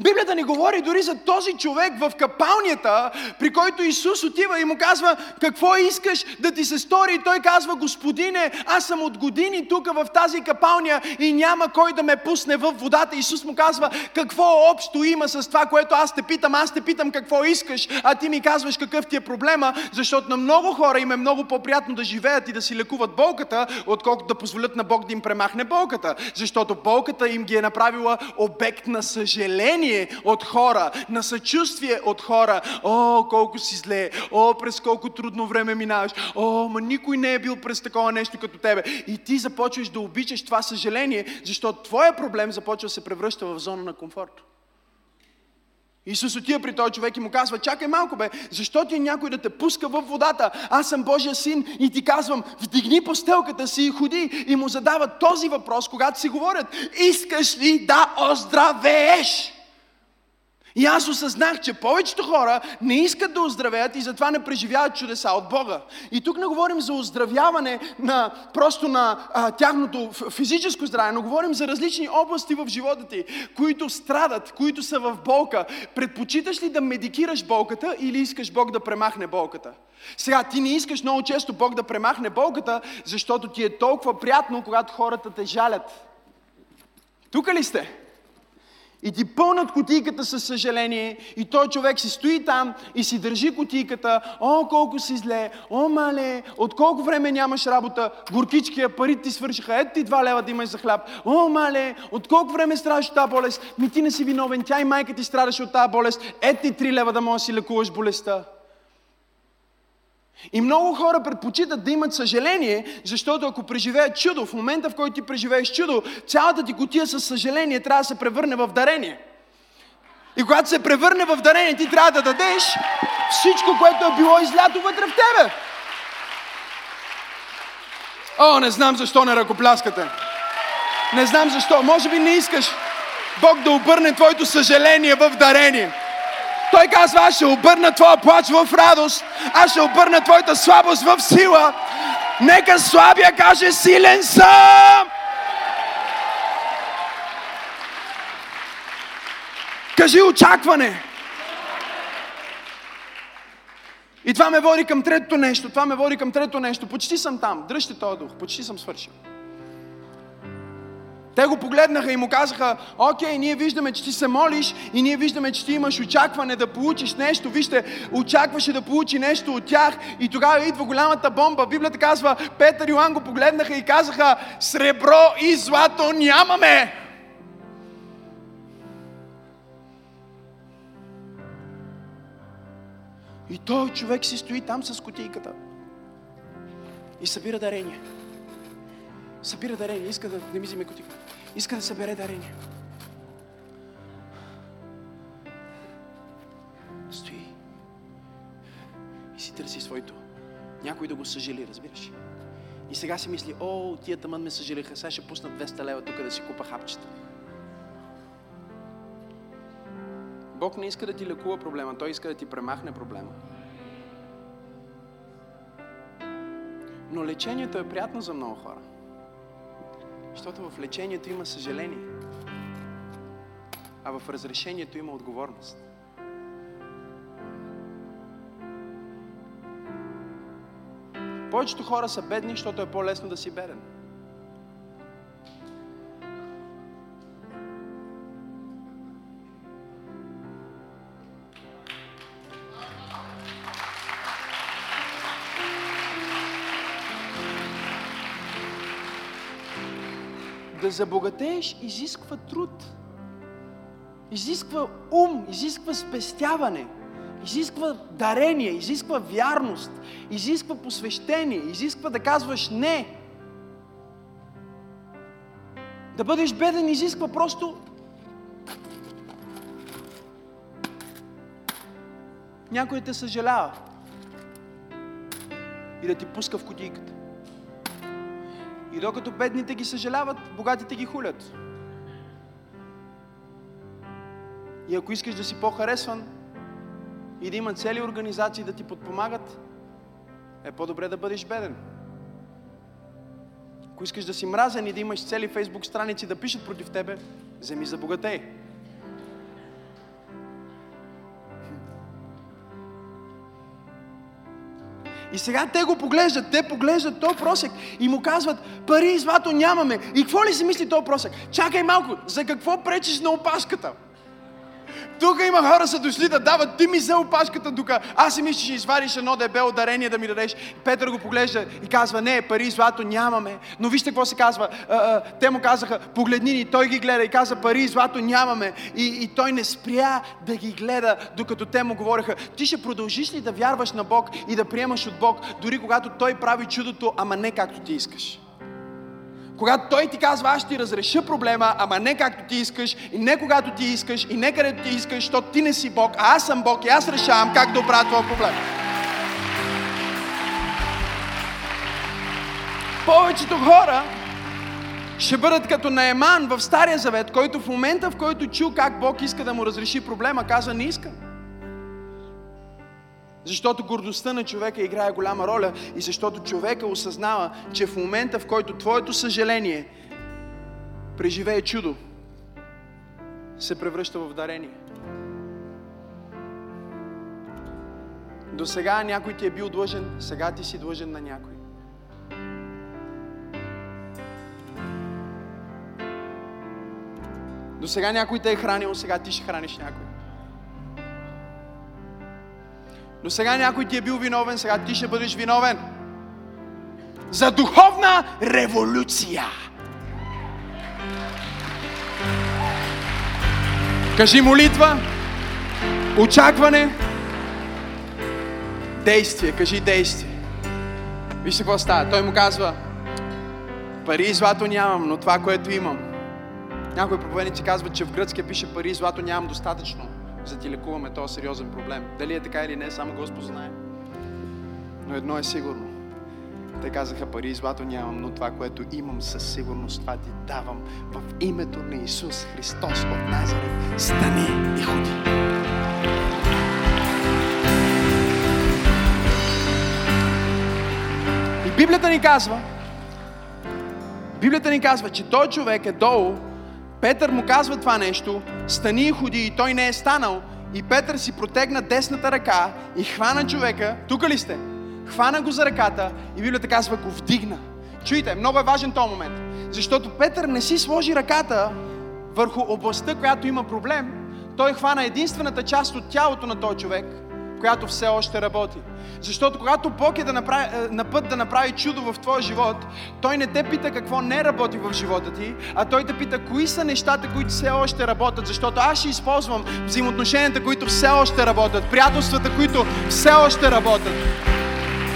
S1: Библията ни говори дори за този човек в капалнята, при който Исус отива и му казва, какво искаш да ти се стори? И той казва, Господине, аз съм от години тук в тази капалня и няма кой да ме пусне в водата. Исус му казва, какво общо има с това, което аз те питам? Аз те питам какво искаш, а ти ми казваш какъв ти е проблема, защото на много хора им е много по-приятно да живеят и да си лекуват болката, отколкото да позволят на Бог да им премахне болката. Защото болката им ги е направила обект на съжаление съжаление от хора, на съчувствие от хора. О, колко си зле, о, през колко трудно време минаваш, о, ма никой не е бил през такова нещо като тебе. И ти започваш да обичаш това съжаление, защото твоя проблем започва да се превръща в зона на комфорт. Исус отива при този човек и му казва, чакай малко бе, защо ти е някой да те пуска в водата? Аз съм Божия син и ти казвам, вдигни постелката си и ходи. И му задава този въпрос, когато си говорят, искаш ли да оздравееш? И аз осъзнах, че повечето хора не искат да оздравеят и затова не преживяват чудеса от Бога. И тук не говорим за оздравяване на, просто на а, тяхното физическо здраве, но говорим за различни области в живота ти, които страдат, които са в болка. Предпочиташ ли да медикираш болката или искаш Бог да премахне болката? Сега, ти не искаш много често Бог да премахне болката, защото ти е толкова приятно, когато хората те жалят. Тук ли сте? И ти пълнат кутийката със съжаление. И той човек си стои там и си държи кутийката. О, колко си зле, о, мале, от колко време нямаш работа, горкичкия, парите ти свършиха, ето ти два лева да имаш за хляб. О, мале, от колко време страдаш от тази болест, ми ти не си виновен, тя и майка ти страдаше от тази болест, ето ти три лева да можеш да си лекуваш болестта. И много хора предпочитат да имат съжаление, защото ако преживеят чудо, в момента в който ти преживееш чудо, цялата ти котия със съжаление трябва да се превърне в дарение. И когато се превърне в дарение, ти трябва да дадеш всичко, което е било излято вътре в тебе. О, не знам защо не ръкопляскате. Не знам защо. Може би не искаш Бог да обърне твоето съжаление в дарение. Той казва, аз ще обърна твоя плач в радост, аз ще обърна твоята слабост в сила. Нека слабия каже, силен съм! Кажи очакване. И това ме води към третото нещо. Това ме води към третото нещо. Почти съм там. Дръжте този дух. Почти съм свършил. Те го погледнаха и му казаха, окей, ние виждаме, че ти се молиш и ние виждаме, че ти имаш очакване да получиш нещо. Вижте, очакваше да получи нещо от тях и тогава идва голямата бомба. Библията казва, Петър и Йоан го погледнаха и казаха, сребро и злато нямаме. И той човек си стои там с котийката и събира дарение. Събира дарение, иска да не ми вземе котика. Иска да събере дарение. Стои и си търси своето. Някой да го съжали, разбираш. И сега си мисли, о, тия тъмън ме съжалиха, сега ще пуснат 200 лева тук да си купа хапчета. Бог не иска да ти лекува проблема, Той иска да ти премахне проблема. Но лечението е приятно за много хора. Защото в лечението има съжаление. А в разрешението има отговорност. Повечето хора са бедни, защото е по-лесно да си беден. Забогатееш изисква труд. Изисква ум, изисква спестяване, изисква дарение, изисква вярност, изисква посвещение, изисква да казваш не. Да бъдеш беден изисква просто някой те съжалява и да ти пуска в кутийката. И докато бедните ги съжаляват, богатите ги хулят. И ако искаш да си по-харесван и да има цели организации да ти подпомагат, е по-добре да бъдеш беден. Ако искаш да си мразен и да имаш цели фейсбук страници да пишат против тебе, вземи за богатей. И сега те го поглеждат, те поглеждат този просек и му казват, пари и злато нямаме. И какво ли си мисли този просек? Чакай малко, за какво пречиш на опашката? Тук има хора са дошли да дават, ти ми за опашката тук. Аз си мисля, че ще извадиш едно дебело дарение да ми дадеш. Петър го поглежда и казва, не, пари и злато нямаме. Но вижте какво се казва. А, а, те му казаха, погледни ни, той ги гледа и каза, пари и злато нямаме. И, и той не спря да ги гледа, докато те му говореха, ти ще продължиш ли да вярваш на Бог и да приемаш от Бог, дори когато Той прави чудото, ама не както ти искаш. Когато той ти казва, аз ще ти разреша проблема, ама не както ти искаш, и не когато ти искаш, и не където ти искаш, защото ти не си Бог, а аз съм Бог и аз решавам как да оправя твоя проблем. Повечето хора ще бъдат като Наеман в Стария Завет, който в момента, в който чул как Бог иска да му разреши проблема, каза, не искам. Защото гордостта на човека играе голяма роля и защото човека осъзнава, че в момента, в който твоето съжаление преживее чудо, се превръща в дарение. До сега някой ти е бил длъжен, сега ти си длъжен на някой. До сега някой те е хранил, сега ти ще храниш някой. Но сега някой ти е бил виновен, сега ти ще бъдеш виновен. За духовна революция. Кажи молитва, очакване, действие. Кажи действие. Вижте какво става. Той му казва, пари и злато нямам, но това, което имам. Някои проповедници казват, че в гръцкия пише пари и злато нямам достатъчно за да ти лекуваме този сериозен проблем. Дали е така или не, само Господ знае. Но едно е сигурно. Те казаха, пари и злато нямам, но това, което имам със сигурност, това ти давам в името на Исус Христос от Назарет. Стани и ходи. И Библията ни казва, Библията ни казва, че той човек е долу Петър му казва това нещо, стани и ходи и той не е станал. И Петър си протегна десната ръка и хвана човека, тук ли сте? Хвана го за ръката и Библията казва го вдигна. Чуйте, много е важен този момент. Защото Петър не си сложи ръката върху областта, която има проблем. Той хвана единствената част от тялото на този човек, която все още работи. Защото когато Бог е да направи, е, на път да направи чудо в твоя живот, Той не те пита какво не работи в живота ти, а Той те пита кои са нещата, които все още работят. Защото аз ще използвам взаимоотношенията, които все още работят, приятелствата, които все още работят,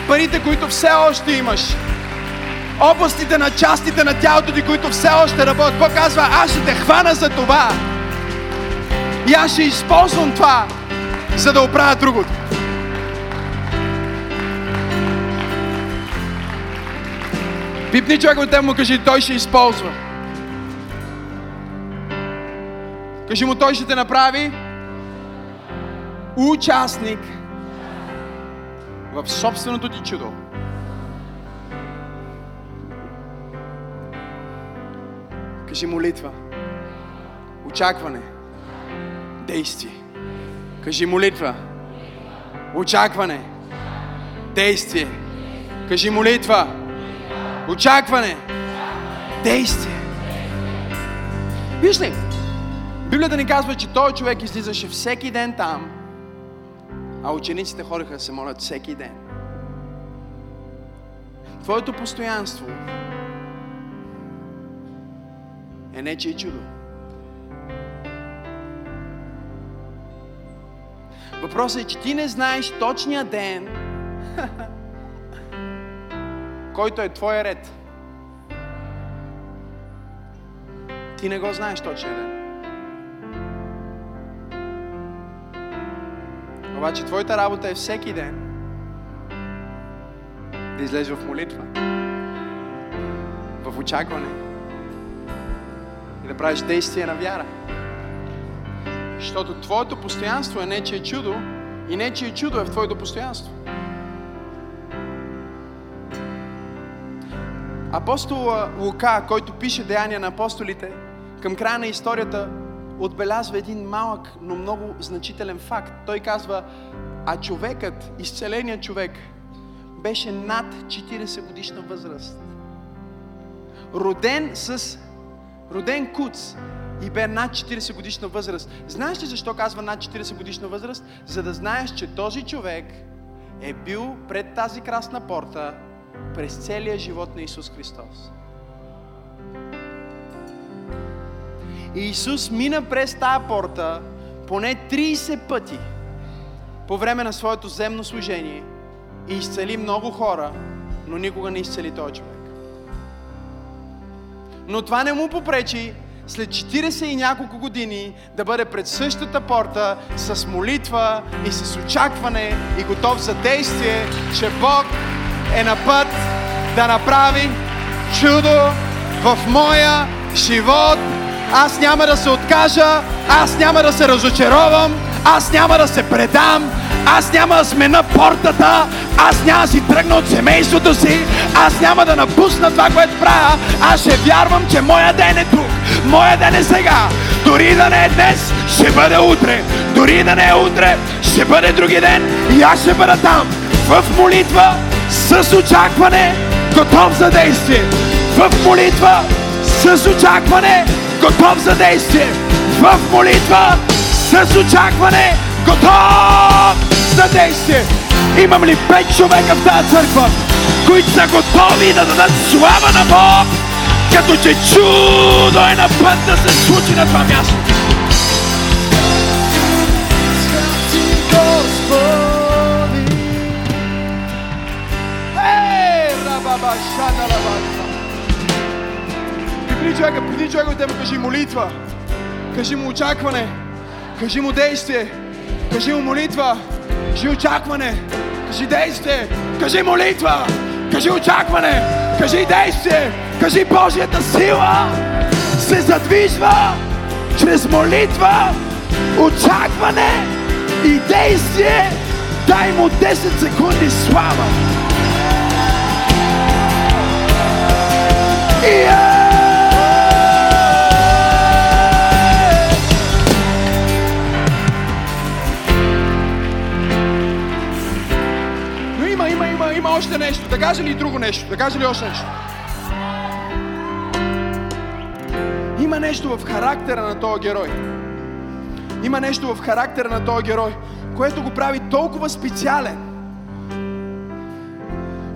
S1: парите, които все още имаш, областите на частите на тялото ти, които все още работят. Бог казва, аз ще те хвана за това. И аз ще използвам това, за да оправя другото. Пипни човек от му кажи, той ще използва. Кажи му, той ще те направи участник в собственото ти чудо. Кажи молитва. Очакване. Действие. Кажи молитва. Очакване. Действие. Кажи молитва. Очакване. Действие. Виж ли, Библията ни казва, че той човек излизаше всеки ден там, а учениците ходеха да се молят всеки ден. Твоето постоянство е нечие чудо. Въпросът е, че ти не знаеш точния ден, който е твоя ред. Ти не го знаеш точния ден. Обаче твоята работа е всеки ден да излезеш в молитва, в очакване и да правиш действие на вяра. Защото твоето постоянство е нечие чудо и нечие чудо е в твоето постоянство. Апостол Лука, който пише Деяния на апостолите, към края на историята отбелязва един малък, но много значителен факт. Той казва, а човекът, изцеленият човек, беше над 40 годишна възраст. Роден с роден куц и бе над 40 годишна възраст. Знаеш ли защо казва над 40 годишна възраст? За да знаеш, че този човек е бил пред тази красна порта през целия живот на Исус Христос. Исус мина през тая порта поне 30 пъти по време на своето земно служение и изцели много хора, но никога не изцели този човек. Но това не му попречи след 40 и няколко години да бъде пред същата порта с молитва и с очакване и готов за действие, че Бог е на път да направи чудо в моя живот. Аз няма да се откажа, аз няма да се разочаровам, аз няма да се предам, аз няма да смена портата, аз няма да си тръгна от семейството си, аз няма да напусна това, което правя, аз ще вярвам, че моя ден е тук, моя ден е сега. Дори да не е днес, ще бъде утре. Дори да не е утре, ще бъде други ден и аз ще бъда там. В молитва, с очакване, готов за действие. В молитва, с очакване, готов за действие. В молитва, с очакване, готов за действие. Имам ли пет човека в тази църква, които са готови да дадат слава на Бог, като че чудо е на път да се случи на това място. Преди човека, преди човека те му кажи молитва, кажи му очакване, кажи му действие, кажи му молитва, кажи очакване, кажи действие, кажи молитва, кажи очакване, кажи действие, кажи Божията сила се задвижва чрез молитва, очакване и действие. Дай му 10 секунди слава. Yeah! Още нещо. Да кажа ли друго нещо? Да кажа ли още нещо? Има нещо в характера на този герой. Има нещо в характера на този герой, което го прави толкова специален,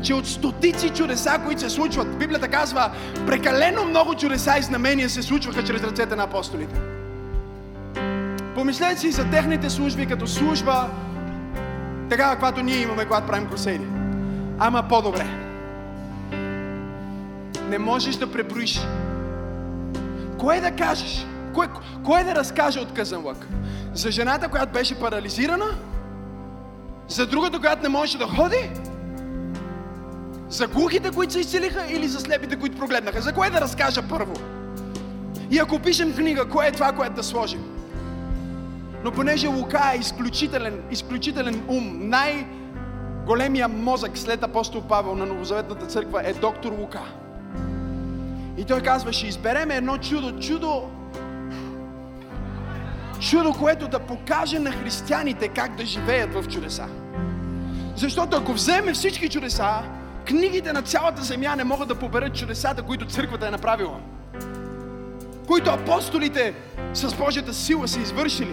S1: че от стотици чудеса, които се случват, Библията казва, прекалено много чудеса и знамения се случваха чрез ръцете на апостолите. Помислете си за техните служби като служба, такава, каквато ние имаме, когато правим крусейди. Ама по-добре. Не можеш да преброиш. Кое да кажеш? Кое, кое да разкаже от късен лък? За жената, която беше парализирана? За другата, която не можеше да ходи? За глухите, които се изцелиха или за слепите, които прогледнаха? За кое да разкажа първо? И ако пишем книга, кое е това, което да сложим? Но понеже Лука е изключителен, изключителен ум, най-големия мозък след апостол Павел на Новозаветната църква е доктор Лука. И той казва, ще изберем едно чудо. Чудо, чудо, което да покаже на християните как да живеят в чудеса. Защото ако вземе всички чудеса, книгите на цялата земя не могат да поберат чудесата, които църквата е направила. Които апостолите с Божията сила са извършили.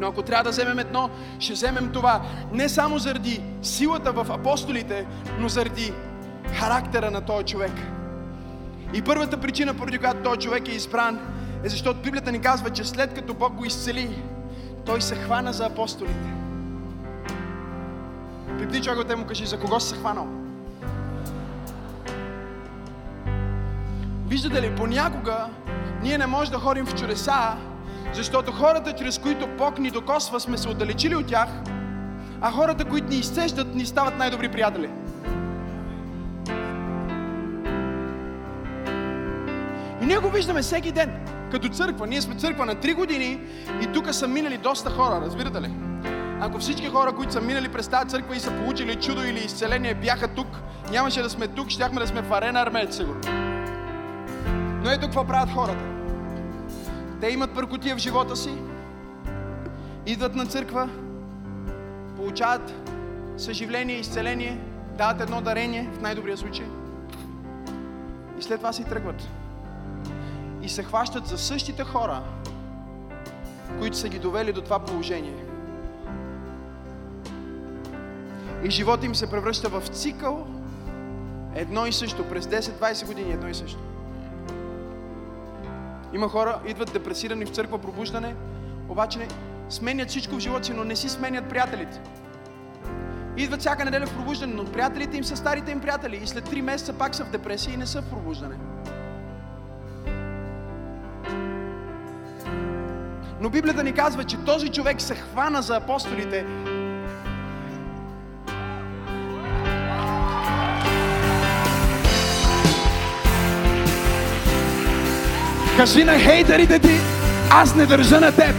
S1: Но ако трябва да вземем едно, ще вземем това не само заради силата в апостолите, но заради характера на този човек. И първата причина, поради която този човек е избран, е защото Библията ни казва, че след като Бог го изцели, той се хвана за апостолите. Пипни човекът му кажи, за кого се хванал? Виждате ли, понякога ние не можем да ходим в чудеса, защото хората, чрез които Бог ни докосва, сме се отдалечили от тях, а хората, които ни изцеждат, ни стават най-добри приятели. И ние го виждаме всеки ден, като църква. Ние сме църква на 3 години и тук са минали доста хора, разбирате ли? Ако всички хора, които са минали през тази църква и са получили чудо или изцеление, бяха тук, нямаше да сме тук, щяхме да сме в арена армеец, сигурно. Но ето какво правят хората. Те имат пъркотия в живота си, идват на църква, получават съживление, изцеление, дават едно дарение, в най-добрия случай. И след това си тръгват. И се хващат за същите хора, които са ги довели до това положение. И живота им се превръща в цикъл, едно и също, през 10-20 години едно и също. Има хора, идват депресирани в църква, пробуждане, обаче сменят всичко в живота си, но не си сменят приятелите. Идват всяка неделя в пробуждане, но приятелите им са старите им приятели и след 3 месеца пак са в депресия и не са в пробуждане. Но Библията ни казва, че този човек се хвана за апостолите Кажи на хейтерите ти, аз не държа на теб.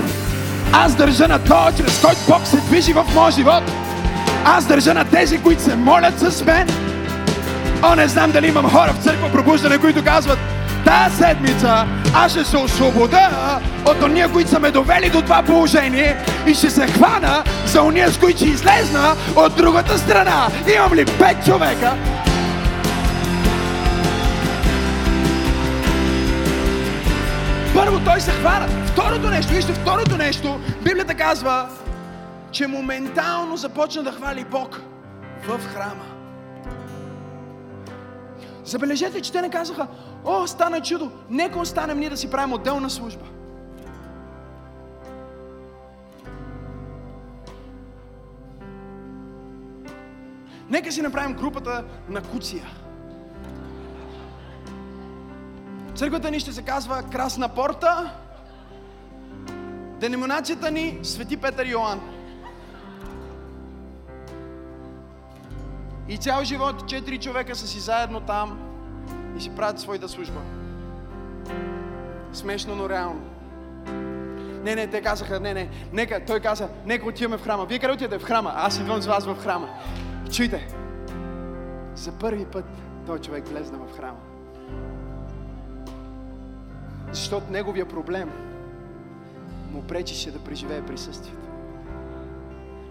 S1: Аз държа на този, чрез който Бог се движи в моя живот. Аз държа на тези, които се молят с мен. О, не знам дали имам хора в църква пробуждане, които казват, тази седмица аз ще се освобода от ония, които са ме довели до това положение и ще се хвана за ония, с които ще излезна от другата страна. Имам ли пет човека, Първо той се хвана. Второто нещо, вижте, второто нещо, Библията казва, че моментално започна да хвали Бог в храма. Забележете, че те не казаха, о, стана чудо, нека останем ние да си правим отделна служба. Нека си направим групата на Куция. Църквата ни ще се казва Красна порта. Деноминацията ни Свети Петър Йоан. И цял живот четири човека са си заедно там и си правят своята служба. Смешно, но реално. Не, не, те казаха, не, не, нека, той каза, нека отиваме в храма. Вие къде отидете? В храма. Аз идвам с вас в храма. Чуйте, за първи път той човек влезна в храма. Защото неговия проблем му пречеше да преживее присъствието.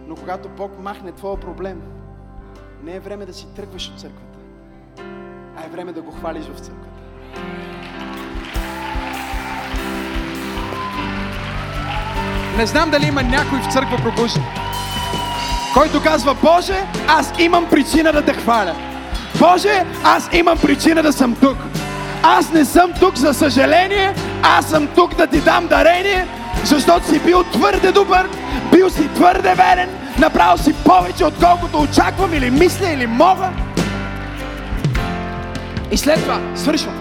S1: Но когато Бог махне твоя проблем, не е време да си тръгваш от църквата, а е време да го хвалиш в църквата. Не знам дали има някой в църква пробужда, който казва, Боже, аз имам причина да те хваля. Боже, аз имам причина да съм тук. Аз не съм тук за съжаление, аз съм тук да ти дам дарение, защото си бил твърде добър, бил си твърде верен, направил си повече, отколкото очаквам или мисля или мога. И след това, свършвам.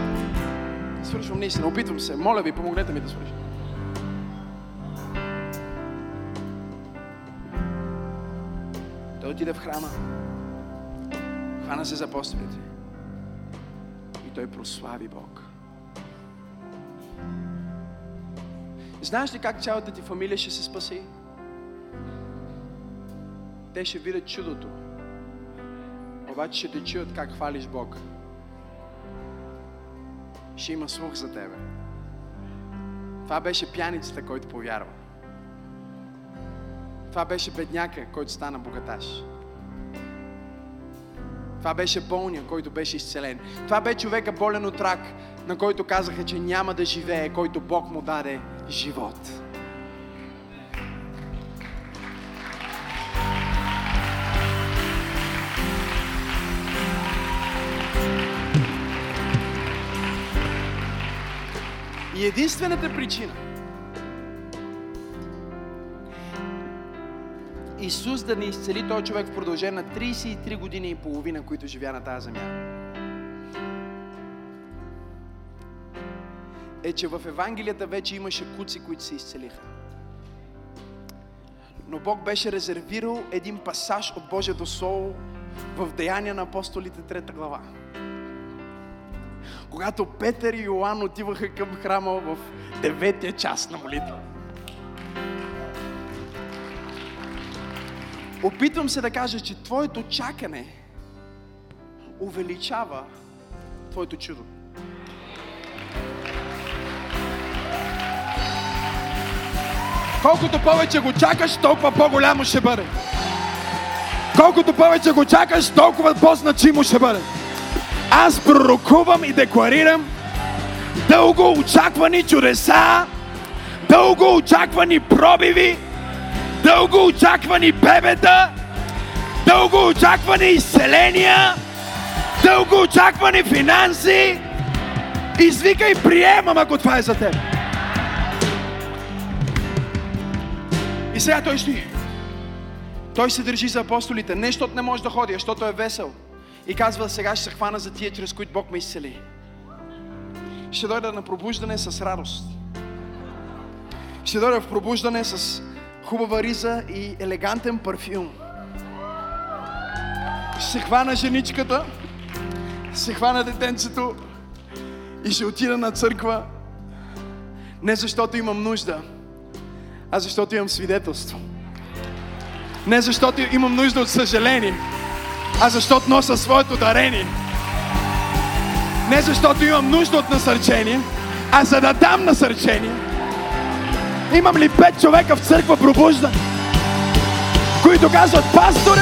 S1: Свършвам наистина, опитвам се. Моля ви, помогнете ми да свършам. Той отиде в храма. Хвана се за апостолите и той прослави Бог. Знаеш ли как цялата ти фамилия ще се спаси? Те ще видят чудото. Обаче ще те чуят как хвалиш Бог. ще има слух за тебе. Това беше пяницата, който повярва. Това беше бедняка, който стана богаташ. Това беше болния, който беше изцелен. Това бе човека болен от рак, на който казаха, че няма да живее, който Бог му даде живот. И единствената причина Исус да не изцели този човек в продължение на 33 години и половина, които живя на тази земя, е, че в Евангелията вече имаше куци, които се изцелиха. Но Бог беше резервирал един пасаж от Божието Слово в Деяния на апостолите, трета глава. Когато Петър и Йоанн отиваха към храма в деветия час на молитва. Опитвам се да кажа, че твоето чакане увеличава твоето чудо. Колкото повече го чакаш, толкова по-голямо ще бъде. Колкото повече го чакаш, толкова по-значимо ще бъде. Аз пророкувам и декларирам дълго очаквани чудеса, дълго очаквани пробиви, дълго очаквани бебета, дълго очаквани изцеления, дълго очаквани финанси. Извикай, приемам, ако това е за теб. И сега той стои. Той се държи за апостолите. Не, защото не може да ходи, а защото е весел. И казва, сега ще се хвана за тия, чрез които Бог ме изцели. Ще дойда на пробуждане с радост. Ще дойда в пробуждане с хубава риза и елегантен парфюм. Ще хвана женичката, ще хвана детенцето и ще отида на църква. Не защото имам нужда, а защото имам свидетелство. Не защото имам нужда от съжаление, а защото нося своето дарение. Не защото имам нужда от насърчение, а за да дам насърчение. Имам ли пет човека в църква пробужда, които казват, пасторе,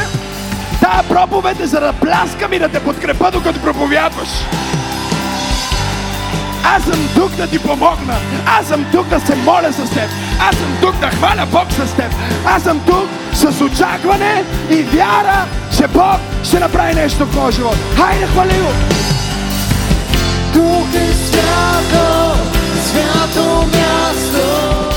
S1: тая проповед е за да пляскам и да те подкрепа, докато проповядваш. Аз съм тук да ти помогна. Аз съм тук да се моля с теб. Аз съм тук да хваля Бог с теб. Аз съм тук с очакване и вяра, че Бог ще направи нещо в моя живот. Хайде, хвали го!
S2: Дух е свято, свято място.